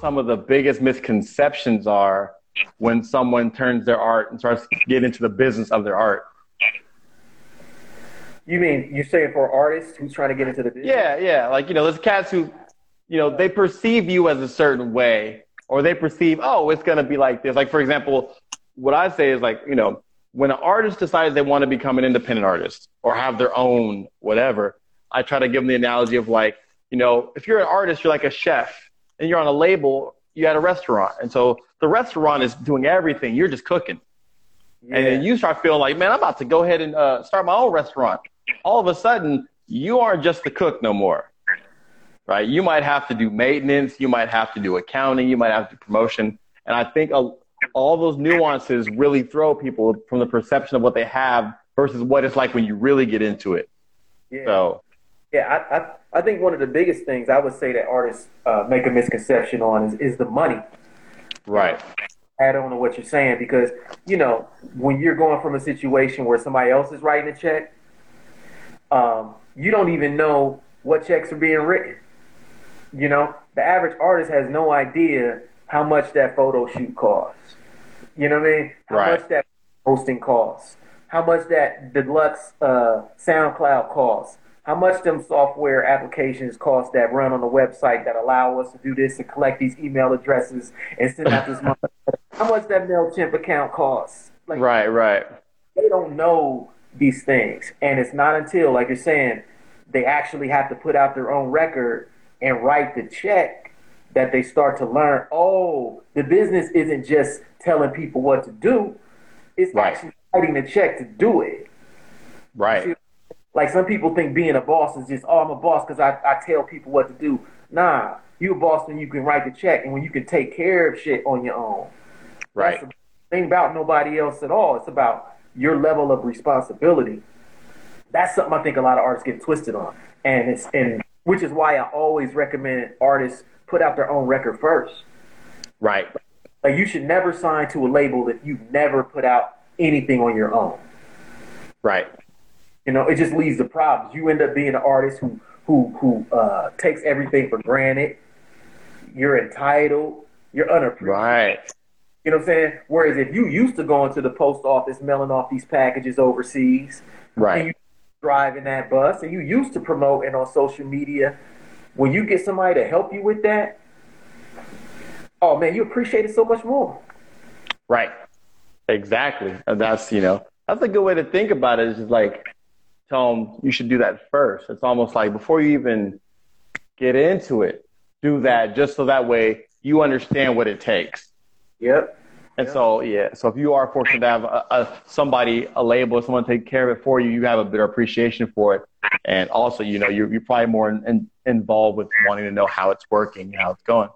Some of the biggest misconceptions are when someone turns their art and starts getting into the business of their art. You mean you're saying for artists who's trying to get into the business? Yeah, yeah. Like, you know, there's cats who, you know, they perceive you as a certain way or they perceive, oh, it's going to be like this. Like, for example, what I say is like, you know, when an artist decides they want to become an independent artist or have their own whatever, I try to give them the analogy of like, you know, if you're an artist, you're like a chef and you're on a label, you're at a restaurant. And so the restaurant is doing everything. You're just cooking. Yeah. And then you start feeling like, man, I'm about to go ahead and uh, start my own restaurant. All of a sudden, you aren't just the cook no more, right? You might have to do maintenance. You might have to do accounting. You might have to do promotion. And I think a, all those nuances really throw people from the perception of what they have versus what it's like when you really get into it. Yeah. So, yeah, I, I, I think one of the biggest things I would say that artists uh, make a misconception on is, is the money. Right. Add on to what you're saying because, you know, when you're going from a situation where somebody else is writing a check, um, you don't even know what checks are being written. You know, the average artist has no idea how much that photo shoot costs. You know what I mean? How right. much that hosting costs. How much that deluxe uh, SoundCloud costs. How much them software applications cost that run on the website that allow us to do this and collect these email addresses and send out this money. How much that MailChimp account costs. Like, right, right. They don't know these things. And it's not until, like you're saying, they actually have to put out their own record and write the check that they start to learn, oh, the business isn't just telling people what to do, it's right. actually writing the check to do it. Right. Like some people think being a boss is just, oh, I'm a boss because I, I tell people what to do. Nah, you a boss when you can write the check and when you can take care of shit on your own. Right. That's the thing about nobody else at all. It's about your level of responsibility. That's something I think a lot of artists get twisted on, and it's and which is why I always recommend artists put out their own record first. Right. Like you should never sign to a label if you've never put out anything on your own. Right. You know, it just leads to problems. You end up being an artist who who who uh, takes everything for granted. You're entitled. You're unappreciated. Right. You know what I'm saying? Whereas if you used to going to the post office mailing off these packages overseas, right? And you driving that bus, and you used to promoting on social media, when you get somebody to help you with that, oh man, you appreciate it so much more. Right. Exactly. And that's you know that's a good way to think about it. it. Is just like tell them you should do that first. It's almost like before you even get into it, do that just so that way you understand what it takes. Yep. And yeah. so, yeah, so if you are fortunate to have a, a, somebody, a label, someone take care of it for you, you have a better appreciation for it. And also, you know, you're, you're probably more in, in, involved with wanting to know how it's working, how it's going.